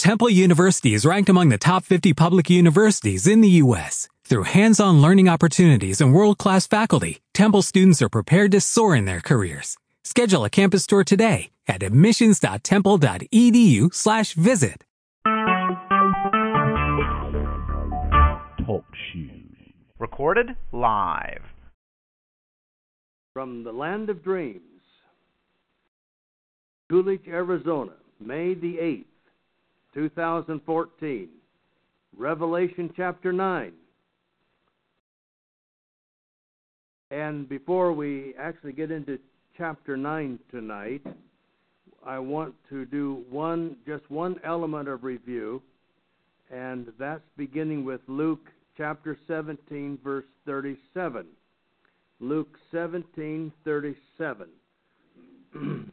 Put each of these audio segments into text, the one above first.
Temple University is ranked among the top 50 public universities in the U.S. Through hands-on learning opportunities and world-class faculty, Temple students are prepared to soar in their careers. Schedule a campus tour today at admissions.temple.edu slash visit. Talk shoes. Recorded live. From the Land of Dreams, Coolidge, Arizona, May the 8th, 2014. Revelation chapter 9. And before we actually get into chapter 9 tonight, I want to do one just one element of review, and that's beginning with Luke chapter 17 verse 37. Luke 17:37.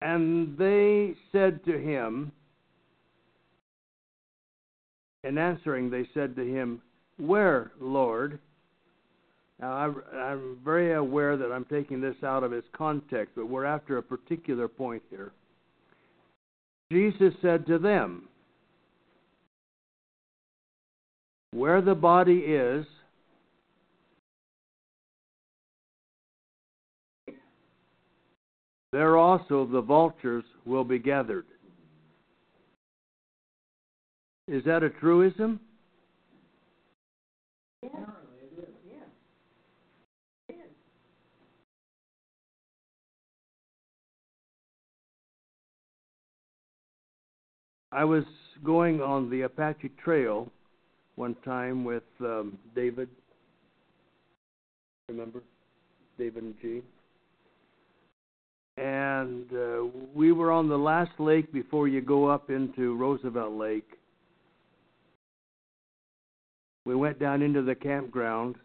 and they said to him, in answering, they said to him, Where, Lord? Now, I, am very aware that I'm taking this out of its context, but we're after a particular point here. Jesus said to them, Where the body is, there also the vultures will be gathered. Is that a truism? Yeah. I was going on the Apache Trail one time with um, David. Remember? David and G. And uh, we were on the last lake before you go up into Roosevelt Lake. We went down into the campground,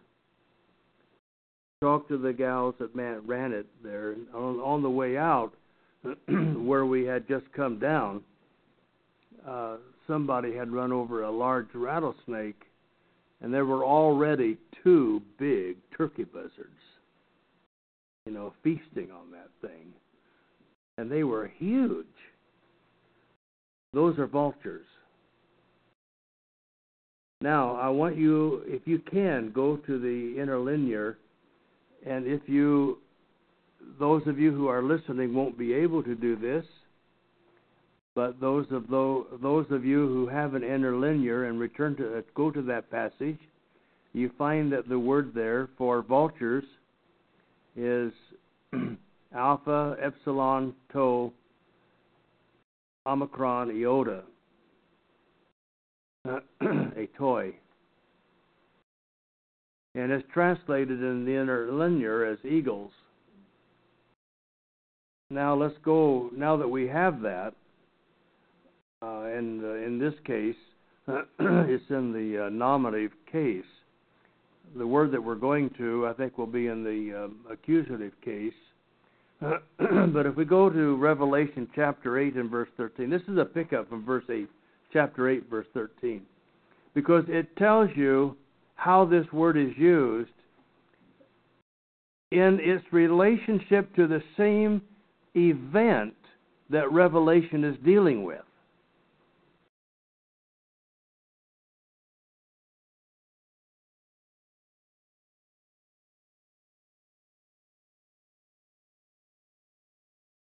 talked to the gals that man, ran it there. On, on the way out, where we had just come down, uh, somebody had run over a large rattlesnake, and there were already two big turkey buzzards, you know, feasting on that thing. And they were huge. Those are vultures. Now, I want you, if you can, go to the interlinear, and if you, those of you who are listening won't be able to do this, but those of those, those of you who have an interlinear and return to uh, go to that passage, you find that the word there for vultures is alpha, epsilon, tau, omicron, iota, a toy. And it's translated in the interlinear as eagles. Now let's go, now that we have that, uh, and uh, in this case, it's in the uh, nominative case. The word that we're going to, I think, will be in the um, accusative case. but if we go to Revelation chapter 8 and verse 13, this is a pickup from verse 8, chapter 8, verse 13, because it tells you how this word is used in its relationship to the same event that Revelation is dealing with.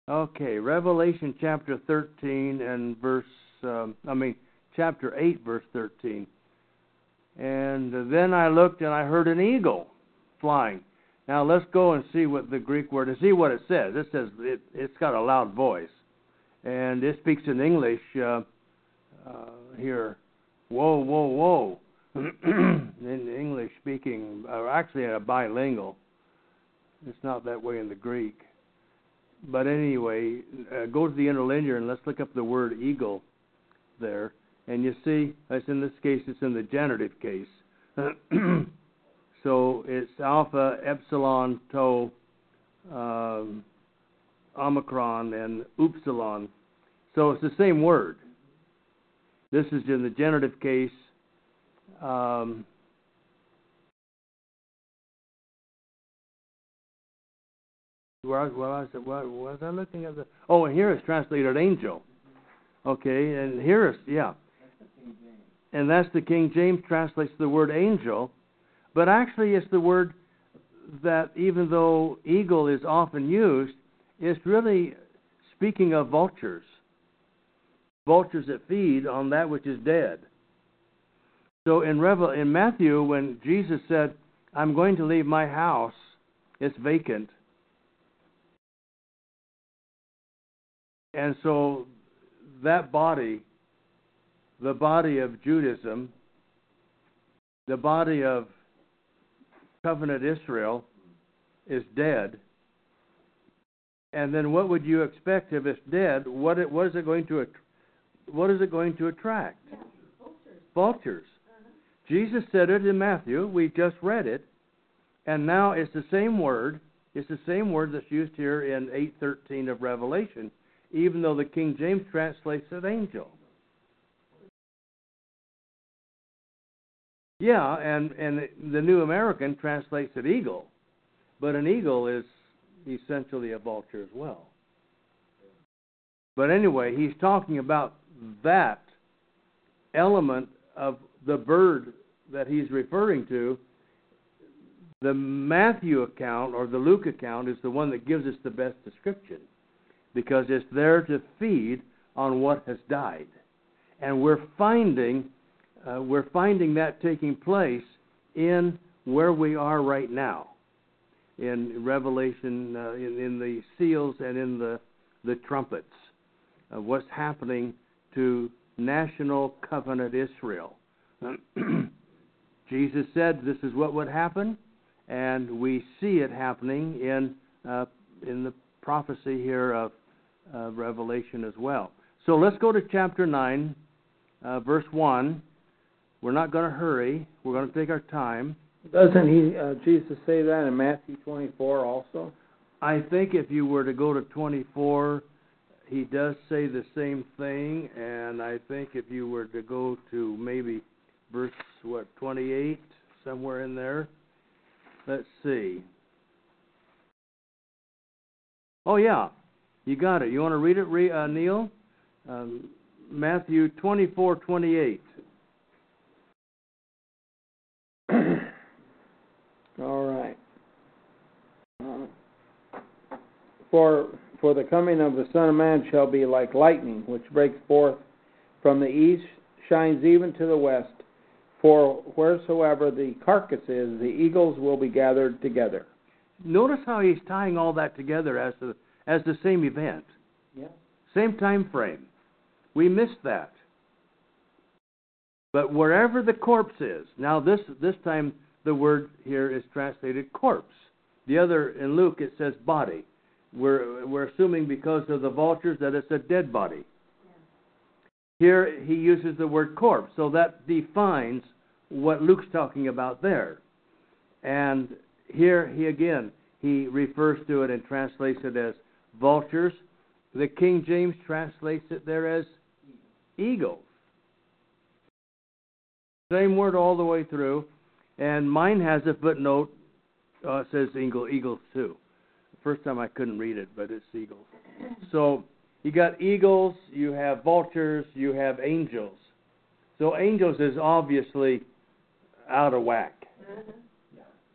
Okay, Revelation chapter 13 and verse, um, I mean, chapter 8, verse 13. And then I looked and I heard an eagle flying. Now let's go and see what the Greek word is. See what it says. It says it, it's got a loud voice, and it speaks in English uh, uh, here. Whoa, whoa, whoa! in English speaking, or actually in a bilingual. It's not that way in the Greek but anyway, uh, go to the interlinear and let's look up the word eagle there. And you see, as in this case, it's in the genitive case. so it's alpha, epsilon, tau, um, omicron, and upsilon. So it's the same word. This is in the genitive case. Um, where, where was it? What was I looking at? The oh, and here it's translated angel. Okay, and here is yeah, and that's the King James translates the word angel, but actually it's the word that even though eagle is often used, it's really speaking of vultures. Vultures that feed on that which is dead. So in Revel in Matthew, when Jesus said, "I'm going to leave my house, it's vacant," and so that body, the body of Judaism, the body of covenant Israel, is dead. And then what would you expect if it's dead? What it, what is it going to what is it going to attract? Yeah. Vultures. Vultures. Uh-huh. Jesus said it in Matthew. We just read it, and now it's the same word. It's the same word that's used here in 8:13 of Revelation, even though the King James translates it angel. Yeah, and and the New American translates it eagle, but an eagle is essentially a vulture as well. But anyway, he's talking about that element of the bird that he's referring to. The Matthew account or the Luke account is the one that gives us the best description because it's there to feed on what has died. And we're finding uh, we're finding that taking place in where we are right now in Revelation, uh, in, in the seals and in the, the trumpets, of what's happening to national covenant Israel. Jesus said this is what would happen, and we see it happening in uh, in the prophecy here of uh, Revelation as well. So let's go to chapter nine, uh, verse one. We're not going to hurry. We're going to take our time. Doesn't he, uh, Jesus, say that in Matthew 24 also? I think if you were to go to 24, he does say the same thing, and I think if you were to go to maybe verse what 28, somewhere in there. Let's see. Oh yeah, you got it. You want to read it, uh, Neil? Um, Matthew 24:28. All right. Uh, for for the coming of the Son of Man shall be like lightning, which breaks forth from the east, shines even to the west. For wheresoever the carcass is, the eagles will be gathered together. Notice how he's tying all that together as the as the same event, Yeah. same time frame. We missed that. But wherever the corpse is, now this this time the word here is translated corpse. The other in Luke it says body. We're we're assuming because of the vultures that it's a dead body. Here he uses the word corpse, so that defines what Luke's talking about there. And here he again he refers to it and translates it as vultures. The King James translates it there as eagles. Same word all the way through. And mine has a footnote. Uh, it says eagle, eagles too. First time I couldn't read it, but it's eagles. So you got eagles, you have vultures, you have angels. So angels is obviously out of whack. Uh-huh.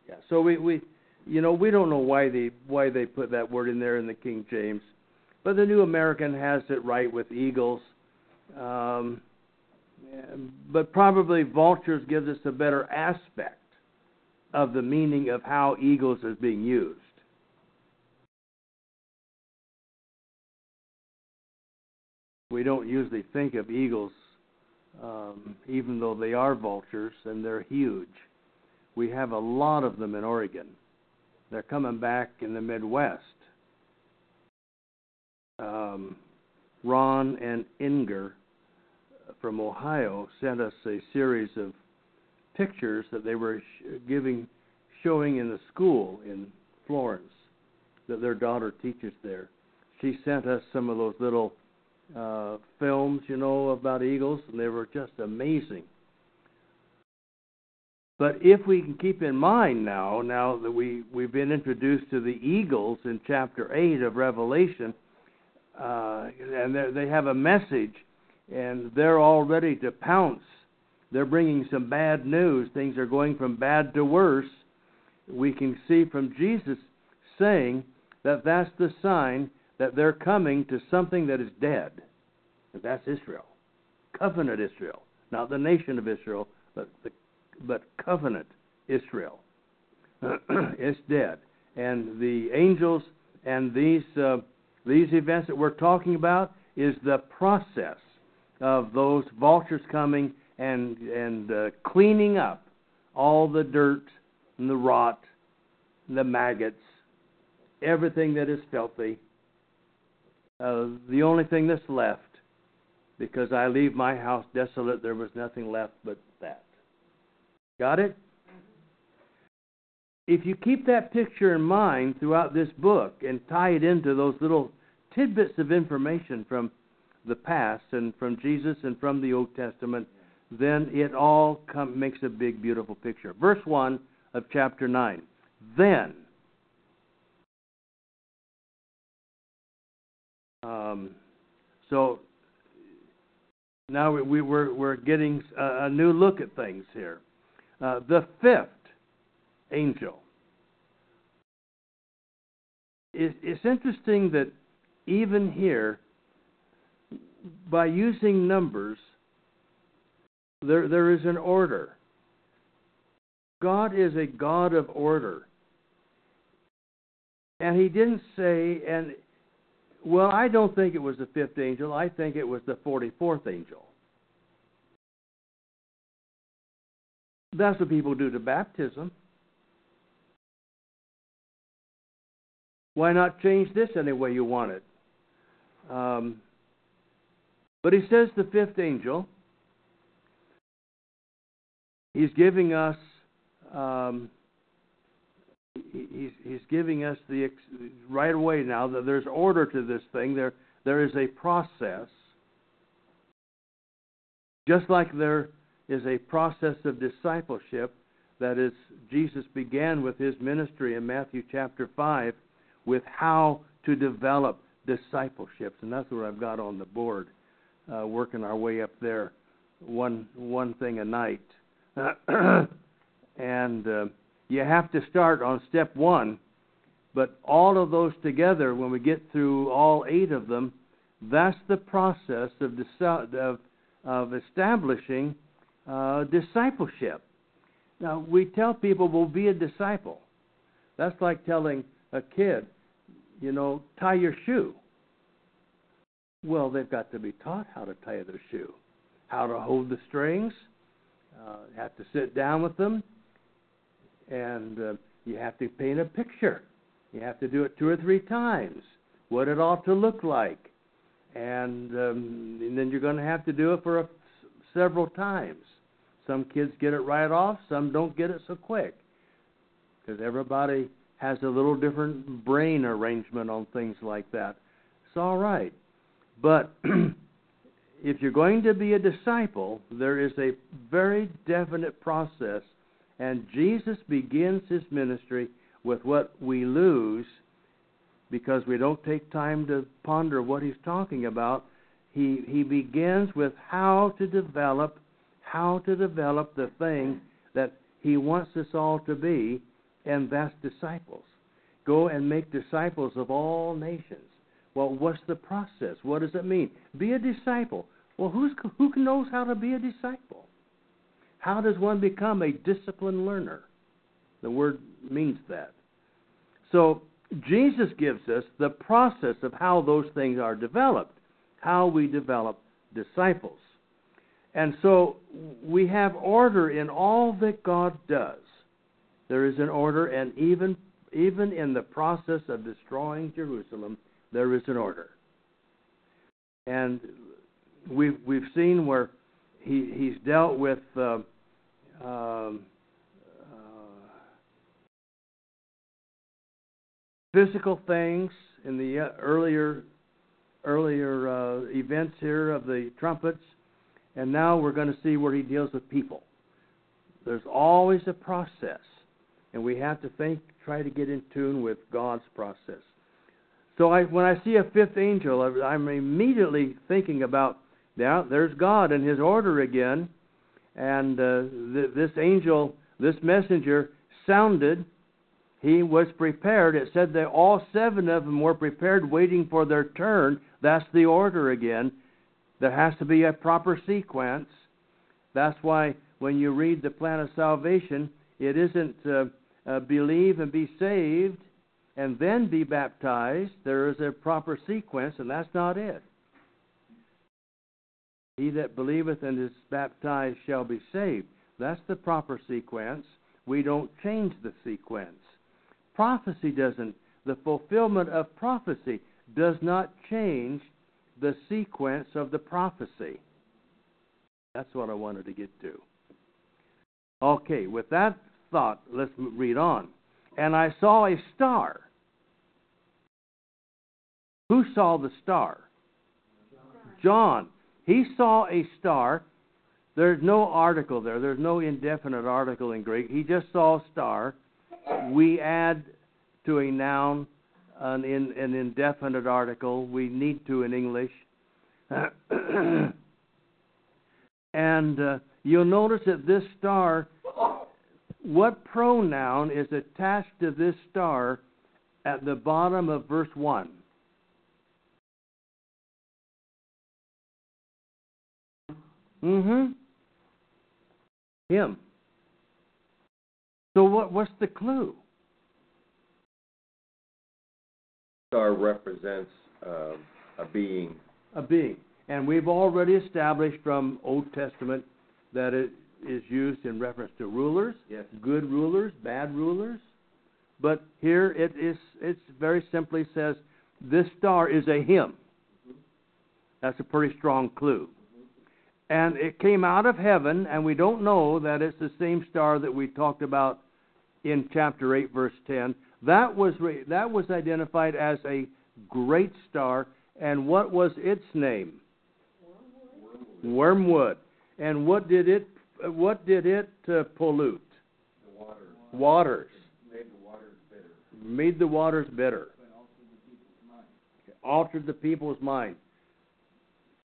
Yeah. So we, we you know, we don't know why they why they put that word in there in the King James. But the New American has it right with eagles. Um, but probably vultures gives us a better aspect of the meaning of how eagles is being used. We don't usually think of eagles, um, even though they are vultures and they're huge. We have a lot of them in Oregon. They're coming back in the Midwest. Um, Ron and Inger from Ohio sent us a series of pictures that they were sh- giving, showing in the school in Florence that their daughter teaches there. She sent us some of those little uh, films, you know, about eagles, and they were just amazing. But if we can keep in mind now, now that we, we've been introduced to the eagles in chapter 8 of Revelation, uh, and they have a message, and they're all ready to pounce. They're bringing some bad news. Things are going from bad to worse. We can see from Jesus saying that that's the sign that they're coming to something that is dead. And that's Israel. Covenant Israel. Not the nation of Israel, but the but covenant Israel. is dead. And the angels and these uh, these events that we're talking about is the process of those vultures coming and and uh, cleaning up all the dirt and the rot, and the maggots, everything that is filthy. Uh, the only thing that's left, because I leave my house desolate, there was nothing left but. Got it? If you keep that picture in mind throughout this book and tie it into those little tidbits of information from the past and from Jesus and from the Old Testament, then it all come, makes a big, beautiful picture. Verse 1 of chapter 9. Then, um, so now we, we, we're, we're getting a, a new look at things here. Uh, the fifth angel. It, it's interesting that even here, by using numbers, there, there is an order. God is a God of order. And he didn't say, and well, I don't think it was the fifth angel. I think it was the 44th angel. That's what people do to baptism. Why not change this any way you want it? Um, but he says the fifth angel. He's giving us. Um, he's, he's giving us the right away now that there's order to this thing. There there is a process. Just like there is a process of discipleship. That is Jesus began with his ministry in Matthew chapter 5 with how to develop discipleships. And that's what I've got on the board uh, working our way up there one one thing a night. And uh, you have to start on step 1 but all of those together when we get through all 8 of them that's the process of of, of establishing uh, discipleship. Now, we tell people, well, be a disciple. That's like telling a kid, you know, tie your shoe. Well, they've got to be taught how to tie their shoe, how to hold the strings. Uh, have to sit down with them, and uh, you have to paint a picture. You have to do it two or three times. What it ought to look like, and, um, and then you're going to have to do it for a, several times. Some kids get it right off, some don't get it so quick. Because everybody has a little different brain arrangement on things like that. It's all right. But if you're going to be a disciple, there is a very definite process. And Jesus begins his ministry with what we lose because we don't take time to ponder what he's talking about. He, he begins with how to develop how to develop the thing that He wants us all to be, and that's disciples. Go and make disciples of all nations. Well, what's the process? What does it mean? Be a disciple. Well, who's, who knows how to be a disciple? How does one become a disciplined learner? The word means that. So, Jesus gives us the process of how those things are developed, how we develop disciples. And so we have order in all that God does. There is an order, and even even in the process of destroying Jerusalem, there is an order. And we've we've seen where he he's dealt with uh, um, uh, physical things in the uh, earlier earlier uh, events here of the trumpets, and now we're going to see where he deals with people. There's always a process, and we have to think, try to get in tune with God's process. So I, when I see a fifth angel, I'm immediately thinking about, yeah, there's God and His order again, and uh, th- this angel, this messenger, sounded. He was prepared. It said that all seven of them were prepared, waiting for their turn. That's the order again. There has to be a proper sequence. That's why when you read the plan of salvation, it isn't uh, uh, believe and be saved and then be baptized. There is a proper sequence, and that's not it. He that believeth and is baptized shall be saved. That's the proper sequence. We don't change the sequence. Prophecy doesn't, the fulfillment of prophecy does not change the sequence of the prophecy. That's what I wanted to get to. Okay, with that thought, let's read on. And I saw a star. Who saw the star? John. He saw a star. There's no article there. There's no indefinite article in Greek. He just saw a star. We add to a noun an, in, an indefinite article. We need to in English. and uh, you'll notice that this star, what pronoun is attached to this star at the bottom of verse 1? Mm-hmm. Him. So what what's the clue? Star represents uh, a being. A being. And we've already established from Old Testament that it is used in reference to rulers, yes. good rulers, bad rulers. But here it is it very simply says this star is a him. That's a pretty strong clue and it came out of heaven, and we don't know that it's the same star that we talked about in chapter 8, verse 10. That was, that was identified as a great star, and what was its name? Wormwood. Wormwood. And what did it, what did it uh, pollute? The waters. Waters. Made the waters bitter. Made the waters bitter. Altered the people's mind.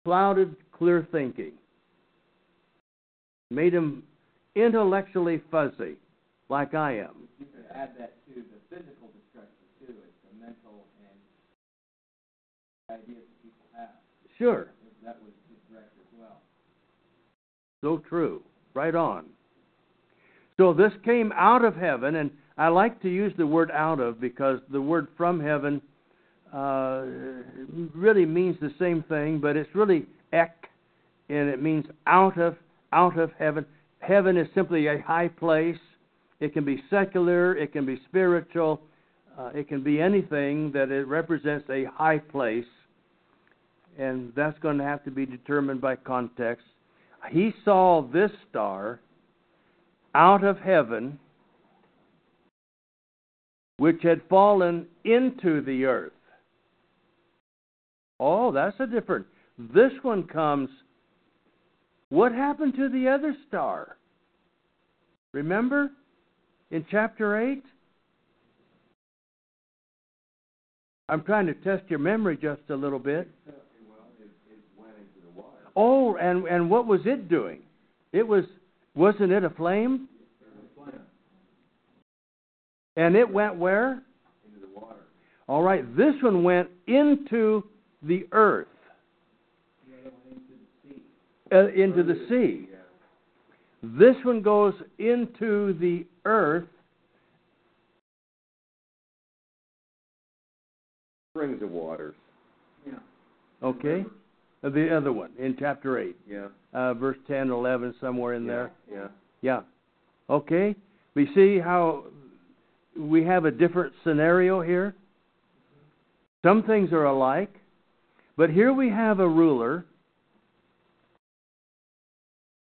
Clouded clear thinking made him intellectually fuzzy, like I am. You could add that to the physical destruction too. It's the mental and ideas that people have. Sure. That was direct as well. So true. Right on. So this came out of heaven, and I like to use the word out of because the word from heaven uh, really means the same thing, but it's really ek, and it means out of out of heaven. Heaven is simply a high place. It can be secular, it can be spiritual, uh, it can be anything that it represents a high place, and that's going to have to be determined by context. He saw this star out of heaven, which had fallen into the earth. Oh, that's a different. This one comes what happened to the other star? Remember in chapter 8? I'm trying to test your memory just a little bit. Oh, and and what was it doing? It was wasn't it a flame? And it went where? Into the water. All right, this one went into the earth uh, into the sea. This one goes into the earth. Springs of waters. Yeah. Okay. Uh, the other one in chapter 8. Yeah. Uh, verse 10, 11, somewhere in yeah. there. Yeah. Yeah. Okay. We see how we have a different scenario here. Some things are alike, but here we have a ruler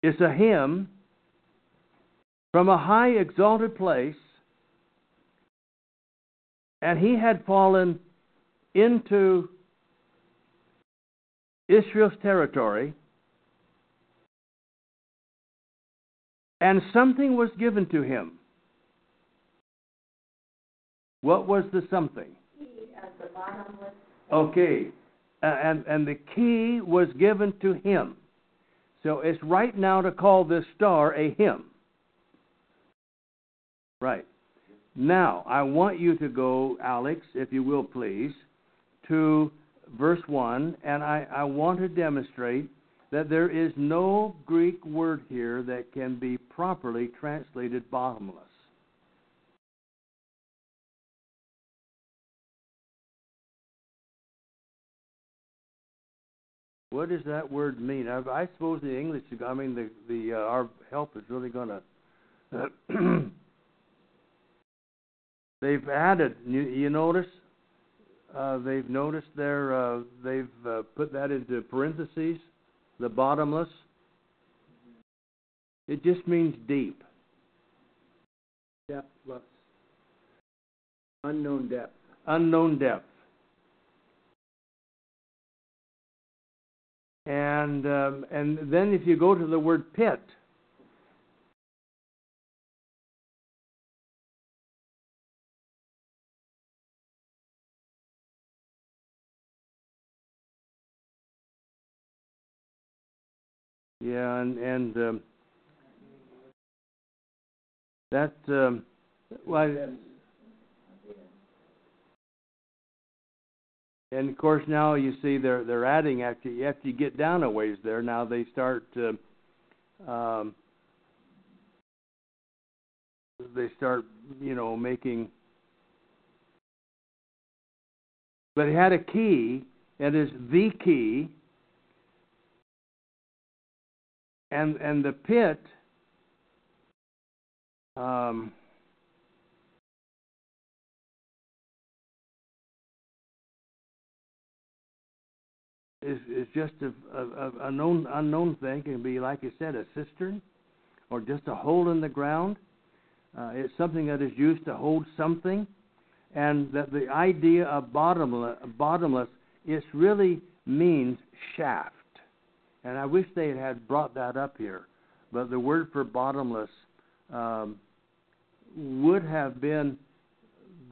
it's a him from a high exalted place, and he had fallen into Israel's territory, and something was given to him. What was the something? Okay, uh, and and the key was given to him. So it's right now to call this star a him. Right. Now, I want you to go, Alex, if you will please, to verse 1, and I, I want to demonstrate that there is no Greek word here that can be properly translated bottomless. What does that word mean? I, I suppose the English, I mean, the the uh, our help is really going to. they've added. You, you notice? Uh, they've noticed there. Uh, they've uh, put that into parentheses. The bottomless. It just means deep. Depthless. Unknown depth. Unknown depth. And um, and then if you go to the word pit, yeah, and and um, that um, well, and of course now you see they're they're adding after you after you get down a ways there. Now they start uh, um, they start you know making but it had a key and is the key and and the pit um, is is just a, a, a known unknown thing. It can be like you said, a cistern, or just a hole in the ground. Uh, it's something that is used to hold something, and that the idea of bottomless, bottomless, it really means shaft. And I wish they had brought that up here, but the word for bottomless um, would have been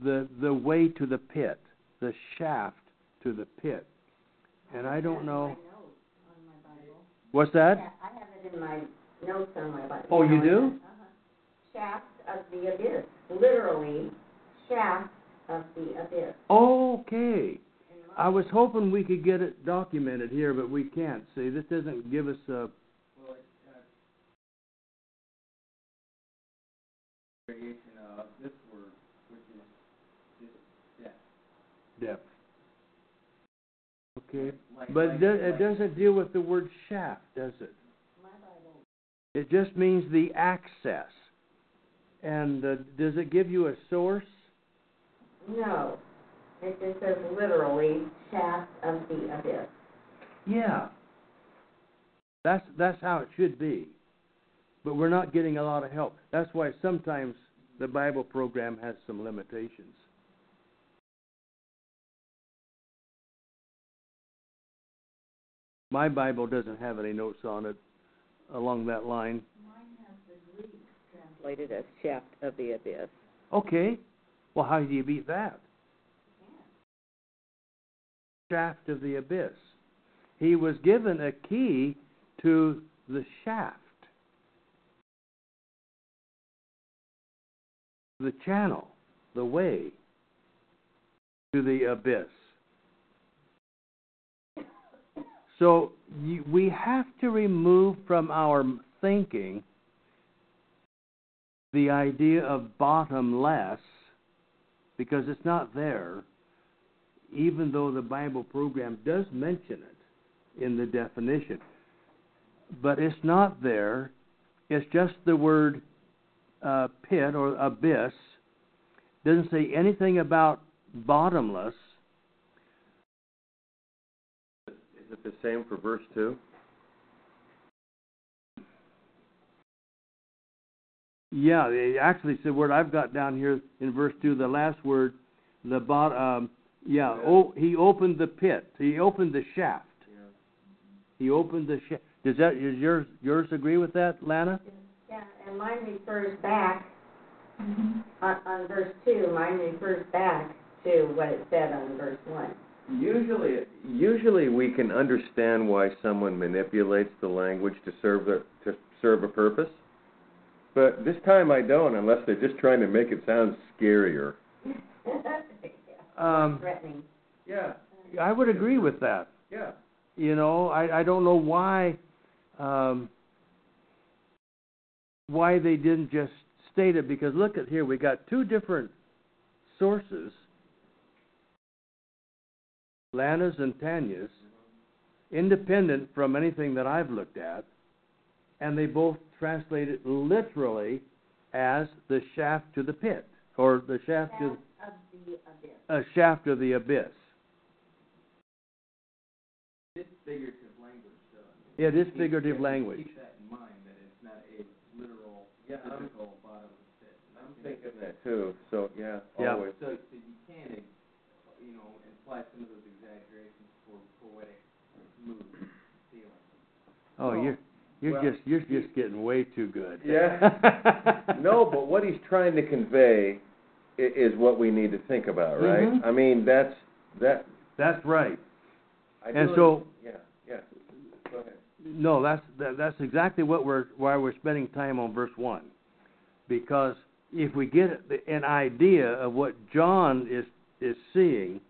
the the way to the pit, the shaft to the pit. And I don't know. What's that? I have it in my notes on my Bible. Oh, you do? Uh-huh. Shaft of the abyss. Literally, shaft of the abyss. Okay. I was hoping we could get it documented here, but we can't. See, this doesn't give us a. Of this word, which is depth. depth. Okay. Like, But like, it does- it like- doesn't deal with the word shaft, does it? It just means the access. And uh, does it give you a source? No. It just says literally, shaft of the abyss. Yeah. That's that's how it should be. But we're not getting a lot of help. That's why sometimes the Bible program has some limitations. My Bible doesn't have any notes on it along that line. Mine has the Greek translated as shaft of the abyss. Okay. Well, how do you beat that? Shaft of the abyss. He was given a key to the shaft, the channel, the way to the abyss. So we have to remove from our thinking the idea of bottomless because it's not there, even though the Bible program does mention it in the definition. But it's not there. It's just the word uh, pit or abyss. Doesn't say anything about bottomless. Is it the same for verse 2? Yeah, actually it's the word I've got down here in verse two, the last word, the bottom. Um, yeah, oh, he opened the pit. He opened the shaft. He opened the shaft. Does that does yours yours agree with that, Lana? Yeah, and mine refers back, mm-hmm. on, on verse two, mine refers back to what it said on verse one. Usually, usually we can understand why someone manipulates the language to serve the, to serve a purpose. But this time I don't, unless they're just trying to make it sound scarier. Um, Threatening. Yeah, I would agree with that. yeah. You know, I I don't know why um, why they didn't just state it because look at here we got two different sources, Lana's and Tanya's, independent from anything that I've looked at, and they both translate it literally as the shaft to the pit or the shaft to Shaft of the abyss. a shaft of the abyss. It's figurative language, though. It is Keep- figurative yeah, language. Keep that in mind, that it's not a literal, Yeah, I'm- physical bottomless pit. I'm thinking that too, so, yeah, Yeah. always. So, so you can, you know, imply some of those exaggerations for poetic mood, feeling. Oh, you're you're Well, just you're just getting way too good. Yeah. No, but what he's trying to convey i- is what we need to think about, right? Mhm. I mean, that's, that, That's right. I And so- Yeah, yeah, go ahead. No, that's that, that's exactly what we're why we're spending time on verse one, because if we get an idea of what John is is seeing,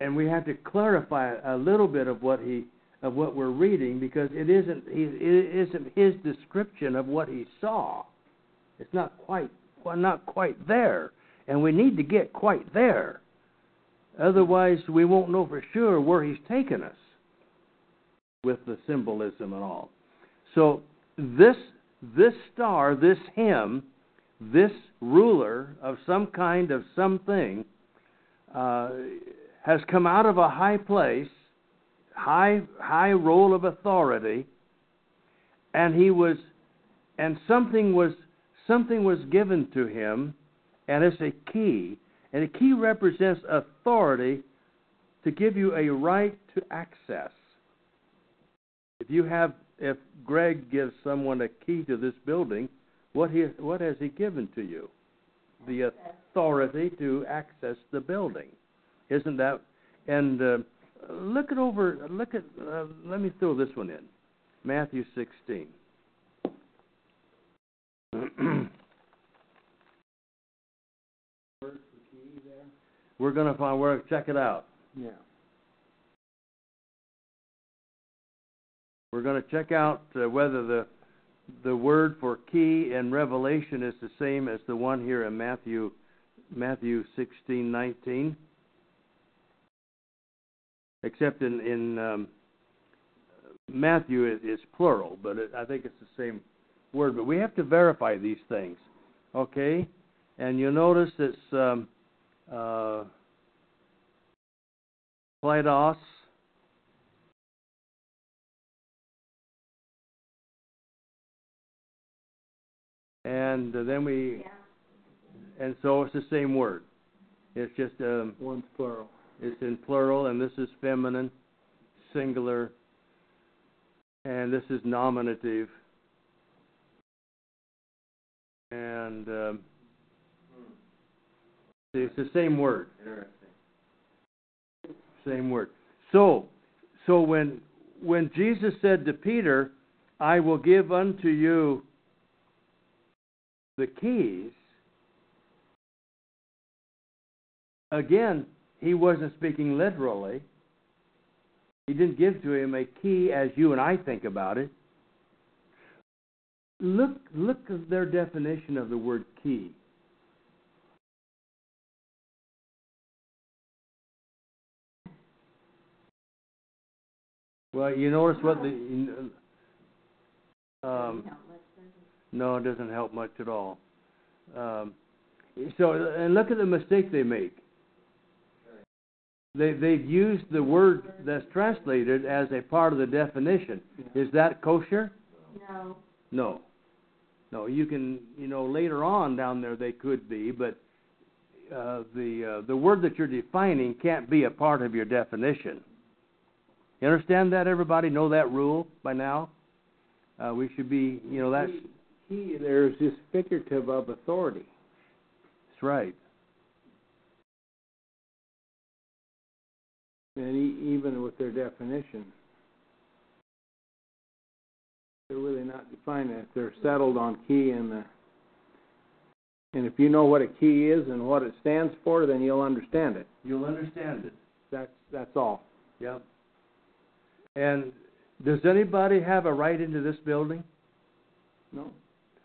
and we have to clarify a little bit of what he of what we're reading because it isn't he, it isn't his description of what he saw. It's not quite well, not quite there, and we need to get quite there. Otherwise, we won't know for sure where he's taken us with the symbolism and all. So this this star, this him, this ruler of some kind of something, uh, has come out of a high place, high high role of authority, and he was, and something was something was given to him, and it's a key. And a key represents authority to give you a right to access. If you have, if Greg gives someone a key to this building, what he, what has he given to you? The authority to access the building, isn't that? And uh, look it over, look at. Uh, let me throw this one in, Matthew 16. We're gonna find. We're check it out. Yeah. We're going to check out uh, whether the the word for key in Revelation is the same as the one here in Matthew Matthew sixteen nineteen. Except in in um, Matthew it, it's plural, but it, I think it's the same word. But we have to verify these things, okay? And you'll notice it's um, uh, Kleidos. and uh, then we Yeah. and so it's the same word. It's just um, One's plural. it's in plural, and this is feminine, singular, and this is nominative, and um, see, it's the same word. Interesting. Same word. So, so when when Jesus said to Peter, "I will give unto you the keys," again, he wasn't speaking literally. He didn't give to him a key as you and I think about it. Look, look at their definition of the word key. Well, you notice what the um, no, it doesn't help much at all. Um, so, and look at the mistake they make. They they've used the word that's translated as a part of the definition. Is that kosher? No. No. No, you can, you know, later on down there they could be, but uh, the uh, the word that you're defining can't be a part of your definition. You understand that, everybody? Know that rule by now? Uh, we should be, you know, that's, He, there's this figurative of authority. that's right. And e- even with their definition, they're really not defined as they're settled on key and the. And if you know what a key is and what it stands for, then you'll understand it. You'll understand it. That's that's all. Yep. And does anybody have a right into this building? No.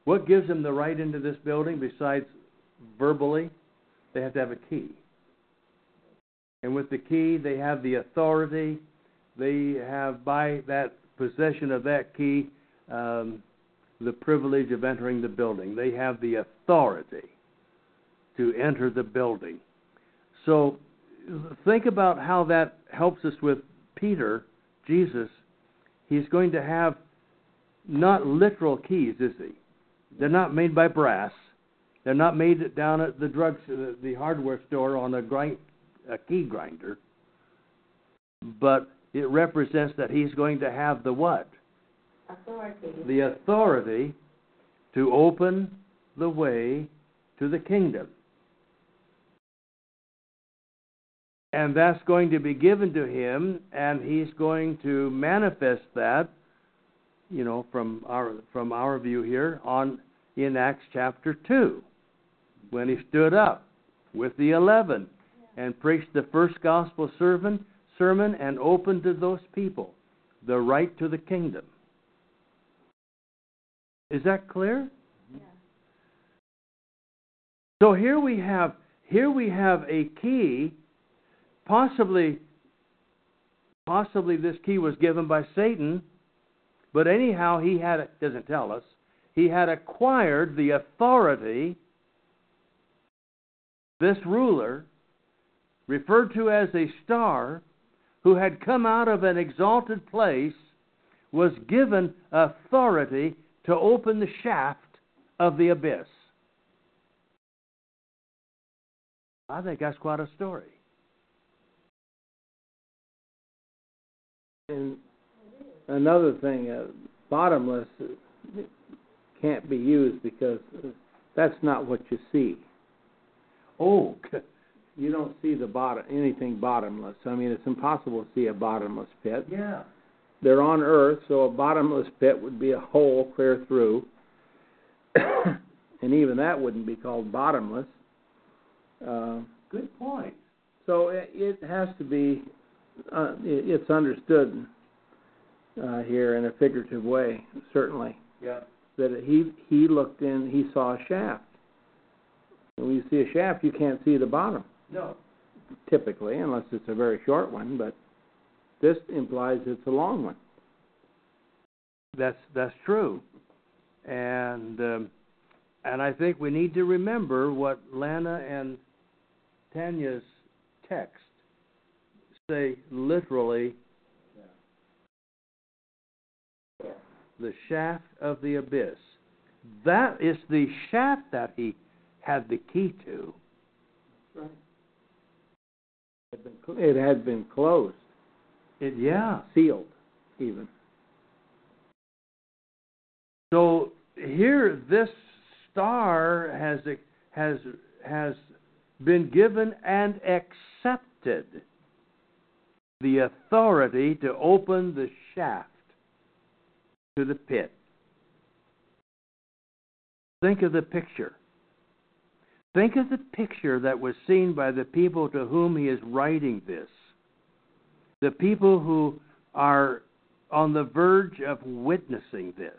What gives them the right into this building besides verbally? They have to have a key. And with the key, they have the authority. They have, by that possession of that key, um, the privilege of entering the building. They have the authority to enter the building. So think about how that helps us with Peter, Jesus. He's going to have not literal keys, is he? They're not made by brass. They're not made down at the drug, the, uh, the hardware store on a grind, a key grinder. But it represents that he's going to have the what? Authority. The authority to open the way to the kingdom. And that's going to be given to him, and he's going to manifest that, you know, from our from our view here on in Acts chapter two, when he stood up with the eleven and preached the first gospel sermon sermon and opened to those people the right to the kingdom. Is that clear? Yeah. So here we have here we have a key possibly possibly this key was given by Satan, but anyhow he had doesn't tell us. He had acquired the authority this ruler referred to as a star who had come out of an exalted place was given authority to open the shaft of the abyss. I think that's quite a story. And another thing, uh, bottomless can't be used because that's not what you see. Oh, You don't see the bottom anything bottomless. I mean, it's impossible to see a bottomless pit. yeah. They're on Earth, so a bottomless pit would be a hole clear through, and even that wouldn't be called bottomless. Uh, Good point. so it, it has to be. Uh, it's understood uh, here in a figurative way, certainly. Yeah. that he he looked in, he saw a shaft. And when you see a shaft, you can't see the bottom No. typically, unless it's a very short one. But this implies it's a long one. That's that's true, and um, and I think we need to remember what Lana and Tanya's text say literally. The shaft of the abyss. That is the shaft that he had the key to. It had been, it had been closed, It, yeah. sealed, even. So here, this star has has has been given and accepted the authority to open the shaft to the pit. Think of the picture. Think of the picture that was seen by the people to whom he is writing this. The people who are on the verge of witnessing this.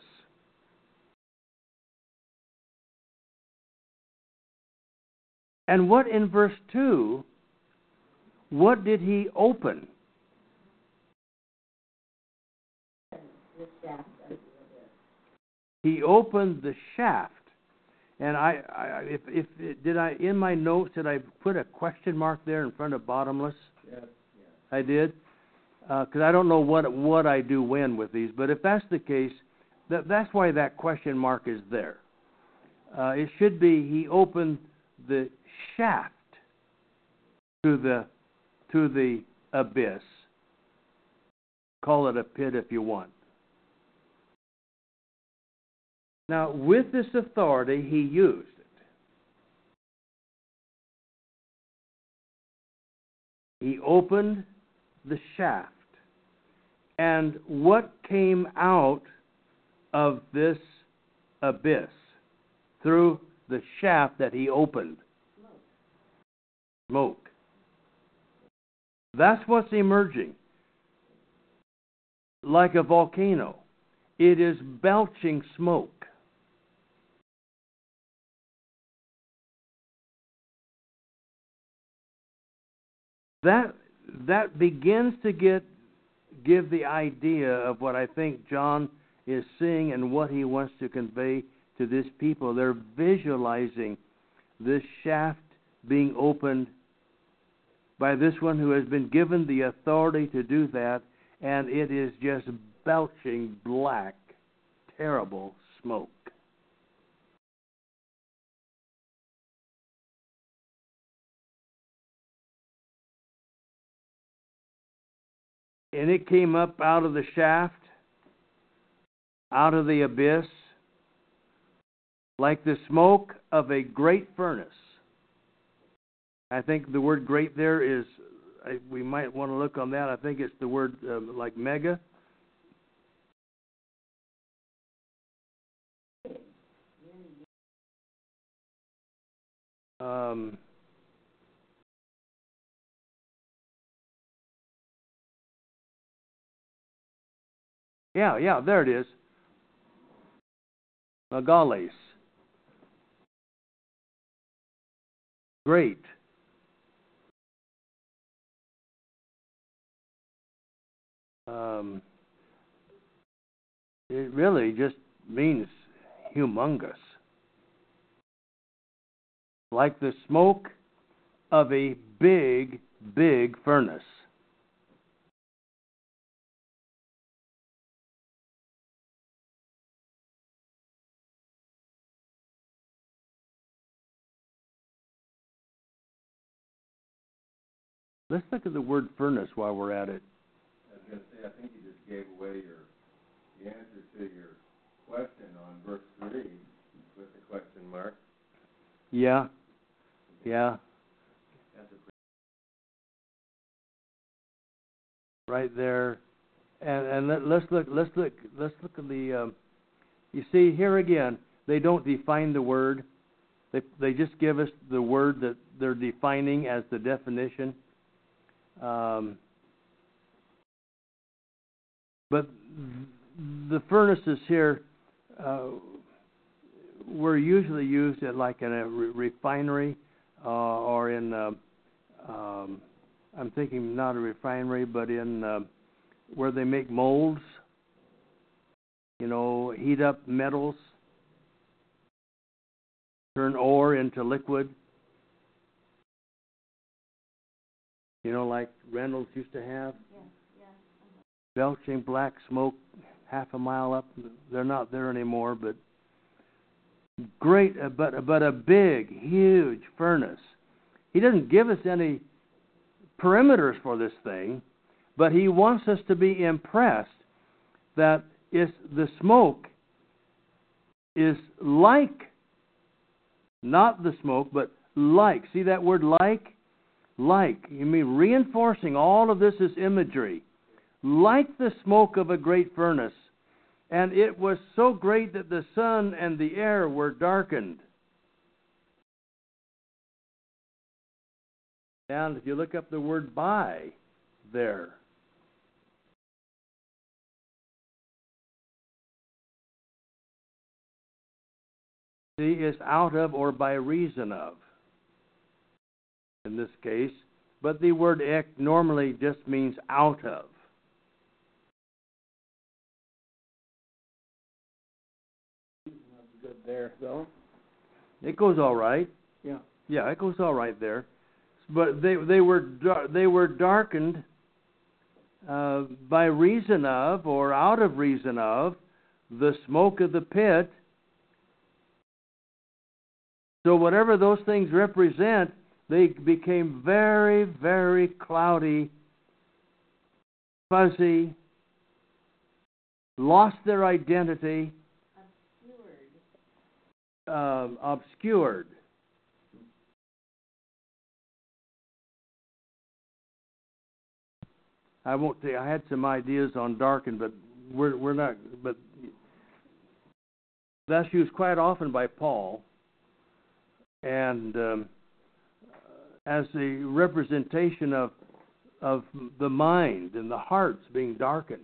And what in verse 2, what did he open? He opened the shaft. And I, I if, if did I in my notes did I put a question mark there in front of bottomless? Yes, I did, because I don't know what what I do when with these. But if that's the case, that that's why that question mark is there. Uh, it should be he opened the shaft to the to the abyss. Call it a pit if you want. Now, with this authority, he used it. He opened the shaft. And what came out of this abyss through the shaft that he opened? Smoke. That's what's emerging. Like a volcano, it is belching smoke. That that begins to get give the idea of what I think John is seeing and what he wants to convey to this people. They're visualizing this shaft being opened by this one who has been given the authority to do that, and it is just belching black, terrible smoke. And it came up out of the shaft, out of the abyss, like the smoke of a great furnace. I think the word great there is, we might want to look on that. I think it's the word uh, like mega. Um, yeah, yeah, there it is. Megales. Great. Um, it really just means humongous. Like the smoke of a big, big furnace. Let's look at the word furnace while we're at it. I was going to say, I think you just gave away your the answer to your question on verse three with the question mark. Yeah. Yeah. That's a right there, and and let, let's look let's look let's look at the. Um, you see here again, they don't define the word. They they just give us the word that they're defining as the definition. Um, but the furnaces here uh, were usually used at like in a re- refinery uh, or in. Uh, um, I'm thinking not a refinery, but in uh, where they make molds. You know, heat up metals, turn ore into liquid. You know, like Reynolds used to have. Belching black smoke half a mile up. They're not there anymore, but great, uh, but but a big, huge furnace. He doesn't give us any perimeters for this thing, but he wants us to be impressed that it's, the smoke is like, not the smoke, but like. See that word like? Like. You mean reinforcing all of this is imagery. Like the smoke of a great furnace. And it was so great that the sun and the air were darkened. And if you look up the word by there, see, is out of or by reason of in this case, but the word ek normally just means out of. Good there, though. It goes all right. Yeah. Yeah, it goes all right there. But they they were they were darkened uh, by reason of or out of reason of the smoke of the pit. So whatever those things represent, they became very very cloudy, fuzzy, lost their identity, um, obscured. I won't say I had some ideas on darkened, but we're we're not. But that's used quite often by Paul, and um, as a representation of of the mind and the hearts being darkened.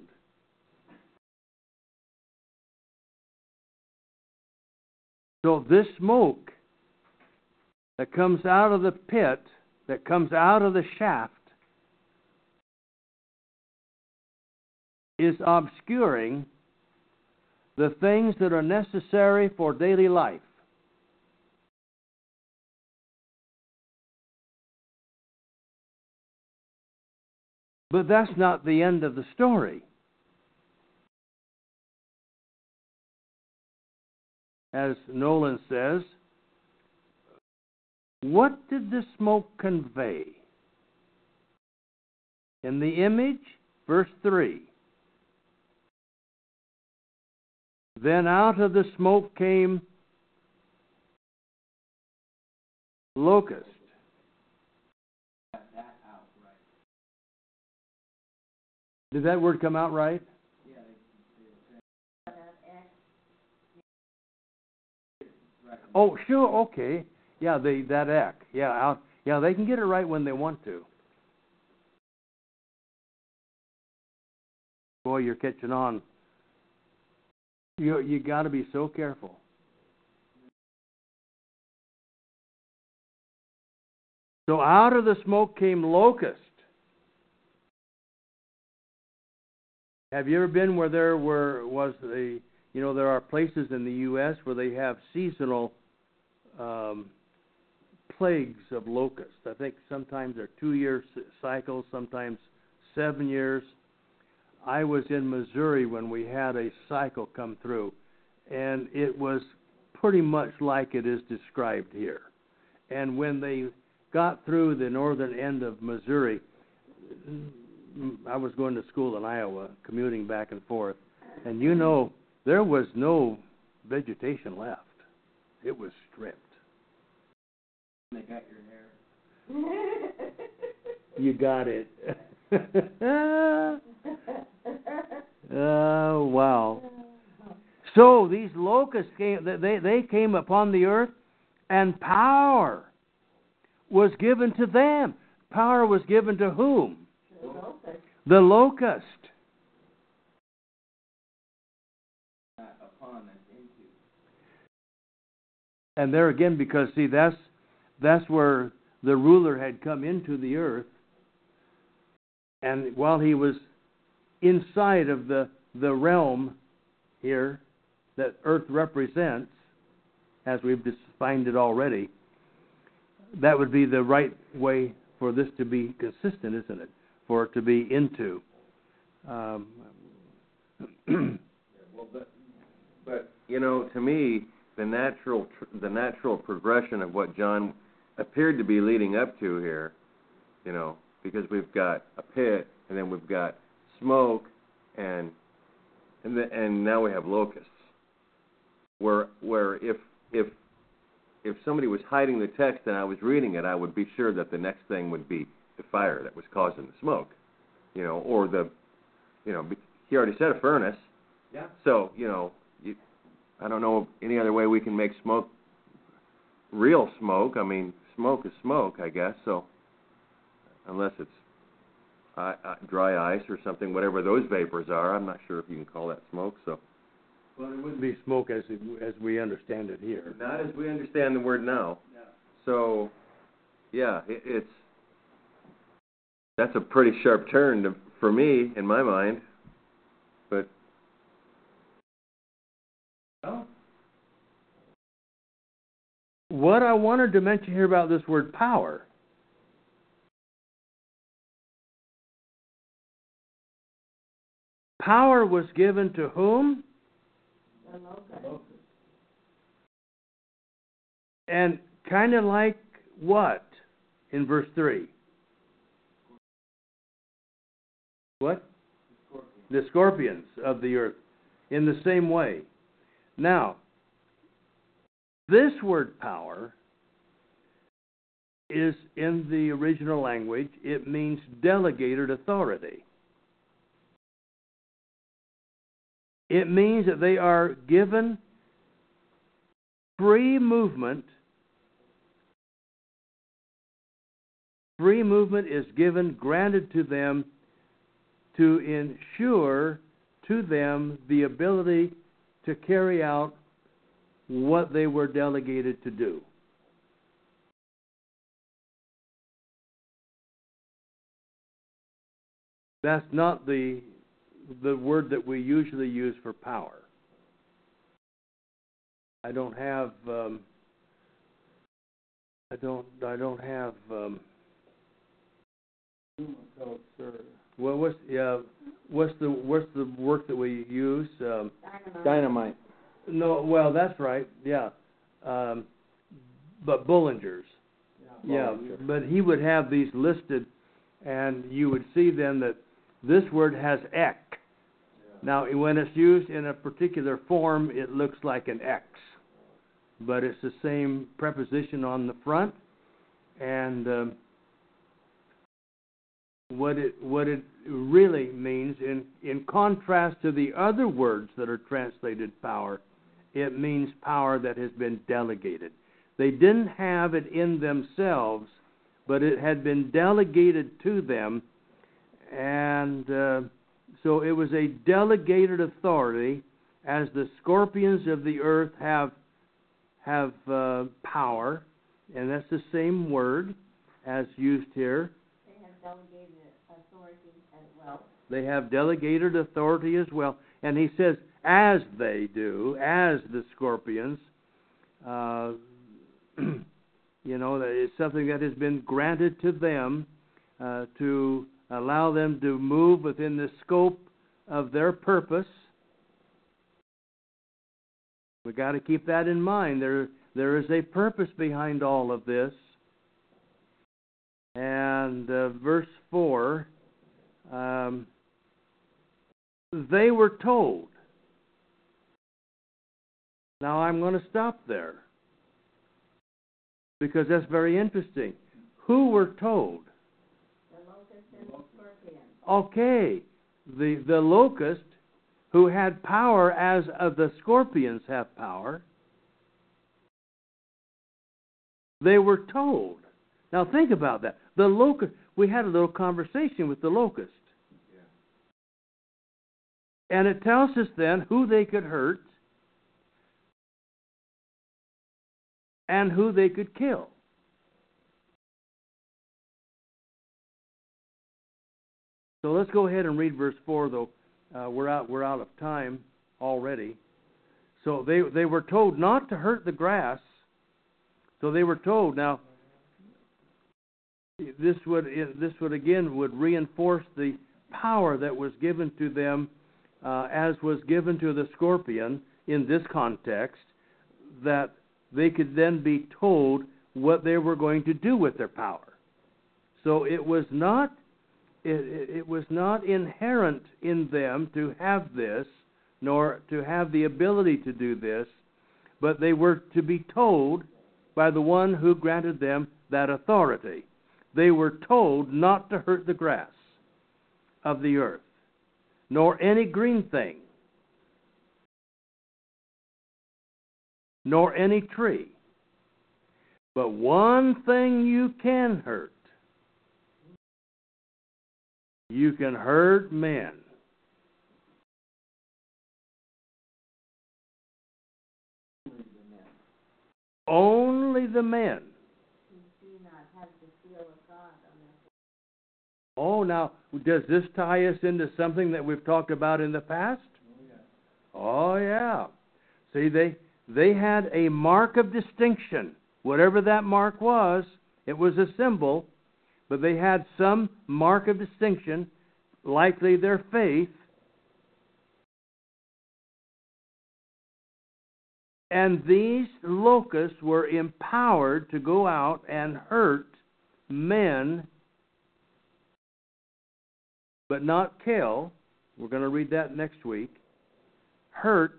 So this smoke that comes out of the pit, that comes out of the shaft, is obscuring the things that are necessary for daily life. But that's not the end of the story. As Nolan says, what did the smoke convey? In the image, verse 3 Then out of the smoke came locust. Did that word come out right? Oh, sure, okay. Yeah, they that ek. Yeah, out. Yeah, they can get it right when they want to. Boy, you're catching on. You you got to be so careful. So out of the smoke came locust. Have you ever been where there were was the you know there are places in the U.S. where they have seasonal um, plagues of locusts. I think sometimes they're two-year cycles, sometimes seven years. I was in Missouri when we had a cycle come through, and it was pretty much like it is described here. And when they got through the northern end of Missouri, I was going to school in Iowa, commuting back and forth, and you know there was no vegetation left. It was stripped. They got your hair. You got it. oh wow! So these locusts came. They they came upon the earth, and power was given to them. Power was given to whom? The locust. And there again, because see, that's that's where the ruler had come into the earth, and while he was inside of the the realm here that earth represents, as we've defined it already, that would be the right way for this to be consistent, isn't it? For it to be into. Um, Well, but, but you know, to me, the natural tr- the natural progression of what John appeared to be leading up to here, you know, because we've got a pit and then we've got smoke and and the, and now we have locusts. Where where if if if somebody was hiding the text and I was reading it, I would be sure that the next thing would be the fire that was causing the smoke, you know, or the, you know, he already said a furnace. Yeah. So you know, you, I don't know any other way we can make smoke real smoke. I mean, smoke is smoke, I guess. So unless it's uh, uh, dry ice or something, whatever those vapors are, I'm not sure if you can call that smoke. So well, it wouldn't be smoke as it, as we understand it here. not as we understand the word now. Yeah. So yeah, it, it's that's a pretty sharp turn to, for me in my mind. But Oh, What I wanted to mention here about this word power. Power was given to whom? And kind of like what in verse 3? What? The scorpions of the earth. in the same way. Now, this word power is in the original language, it means delegated authority. It means that they are given free movement. Free movement is given, granted to them to ensure to them the ability to carry out what they were delegated to do. That's not the the word that we usually use for power. I don't have um, I don't I don't have um, well what's yeah what's the what's the work that we use um, Dynamite. Dynamite. no well that's right yeah um, but Bullinger's yeah Bollinger. but he would have these listed and you would see then that this word has ek now when it's used in a particular form it looks like an x but it's the same preposition on the front and um, what it what it really means. In in contrast to the other words that are translated power it means power that has been delegated. They didn't have it in themselves but it had been delegated to them and uh, so it was a delegated authority as the scorpions of the earth have have uh, power and that's the same word as used here they have delegated authority as well. And he says, as they do, as the scorpions, uh, you know, it's something that has been granted to them uh, to allow them to move within the scope of their purpose. We've got to keep that in mind. There, there is a purpose behind all of this. And uh, verse four. Um, they were told. Now I'm going to stop there because that's very interesting. Who were told? The locust and the. Okay, the the locust who had power as of the scorpions have power. They were told. Now think about that. The locust. We had a little conversation with the locust. And it tells us then who they could hurt and who they could kill. So let's go ahead and read verse four, though uh, we're out we're out of time already. So they they were told not to hurt the grass. So they were told now. This would this would again would reinforce the power that was given to them, uh, as was given to the scorpion in this context, that they could then be told what they were going to do with their power. So it was not it, it, was not inherent in them to have this, nor to have the ability to do this, but they were to be told by the one who granted them that authority. They were told not to hurt the grass of the earth, nor any green thing, nor any tree. But one thing you can hurt you can hurt men. Only the men. Who do not have the seal of God on their Oh, now, does this tie us into something that we've talked about in the past? Oh, yeah. See, they they had a mark of distinction. Whatever that mark was, it was a symbol, but they had some mark of distinction, likely their faith. And these locusts were empowered to go out and hurt men, but not kill. We're going to read that next week. hurt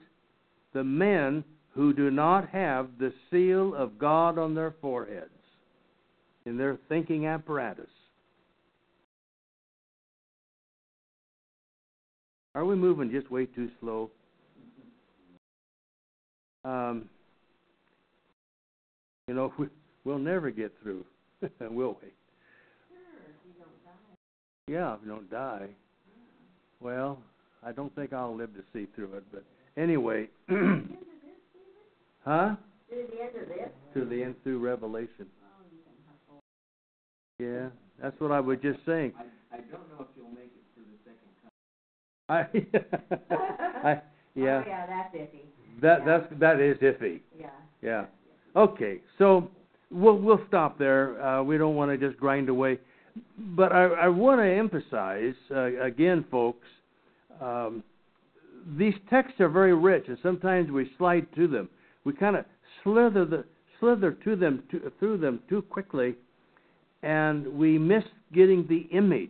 the men who do not have the seal of God on their foreheads, in their thinking apparatus. Are we moving just way too slow? Um, you know, we, we'll never get through, will we? Yeah, if you don't die. Well, I don't think I'll live to see through it, but anyway. huh? To the end of this? To the end through Revelation. Yeah, that's what I was just saying. I, I don't know if you'll make it through the second coming. I, I, yeah. Oh, yeah, that's iffy. That Yeah. that's that is iffy. Yeah. Yeah. Okay, so we'll we'll stop there. Uh, we don't want to just grind away, but I, I want to emphasize uh, again, folks. Um, these texts are very rich, and sometimes we slide to them. We kind of slither the slither to them to, through them too quickly, and we miss getting the image.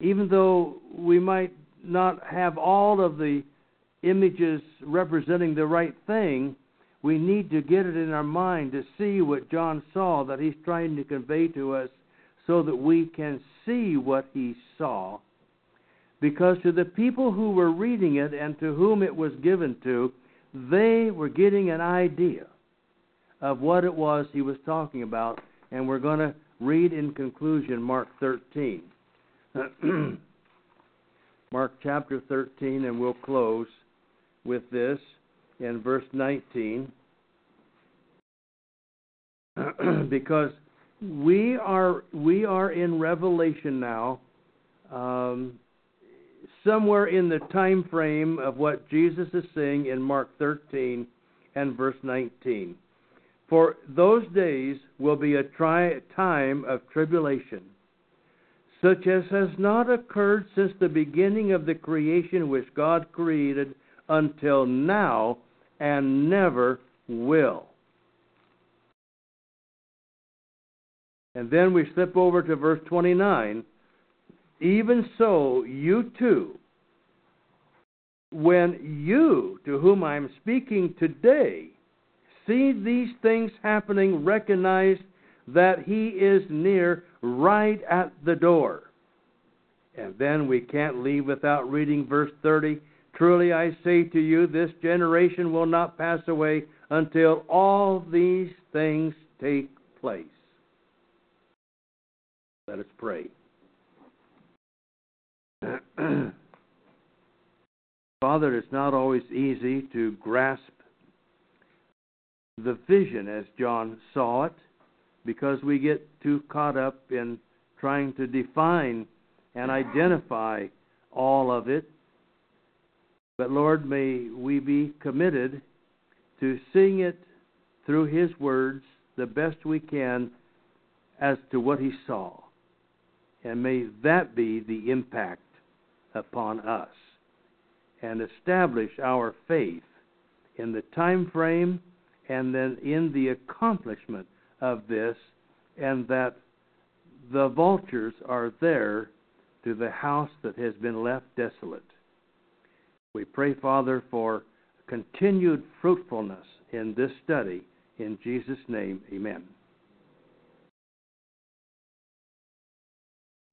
Even though we might not have all of the images representing the right thing, we need to get it in our mind to see what John saw that he's trying to convey to us so that we can see what he saw. Because to the people who were reading it and to whom it was given to, they were getting an idea of what it was he was talking about. And we're going to read in conclusion Mark 13. Mark chapter 13, and we'll close with this in verse 19. because we are we are in Revelation now, um, somewhere in the time frame of what Jesus is saying in Mark 13 and verse 19. For those days will be a tri- time of tribulation, such as has not occurred since the beginning of the creation which God created until now, and never will. And then we slip over to verse 29. Even so, you too, when you, to whom I'm speaking today, see these things happening, recognize that He is near, right at the door. And then we can't leave without reading verse 30. Truly I say to you, this generation will not pass away until all these things take place. Let us pray. Father, it's not always easy to grasp the vision as John saw it because we get too caught up in trying to define and identify all of it. But Lord, may we be committed to seeing it through His words the best we can as to what He saw. And may that be the impact upon us and establish our faith in the time frame and then in the accomplishment of this, and that the vultures are there to the house that has been left desolate. We pray, Father, for continued fruitfulness in this study. In Jesus' name, amen.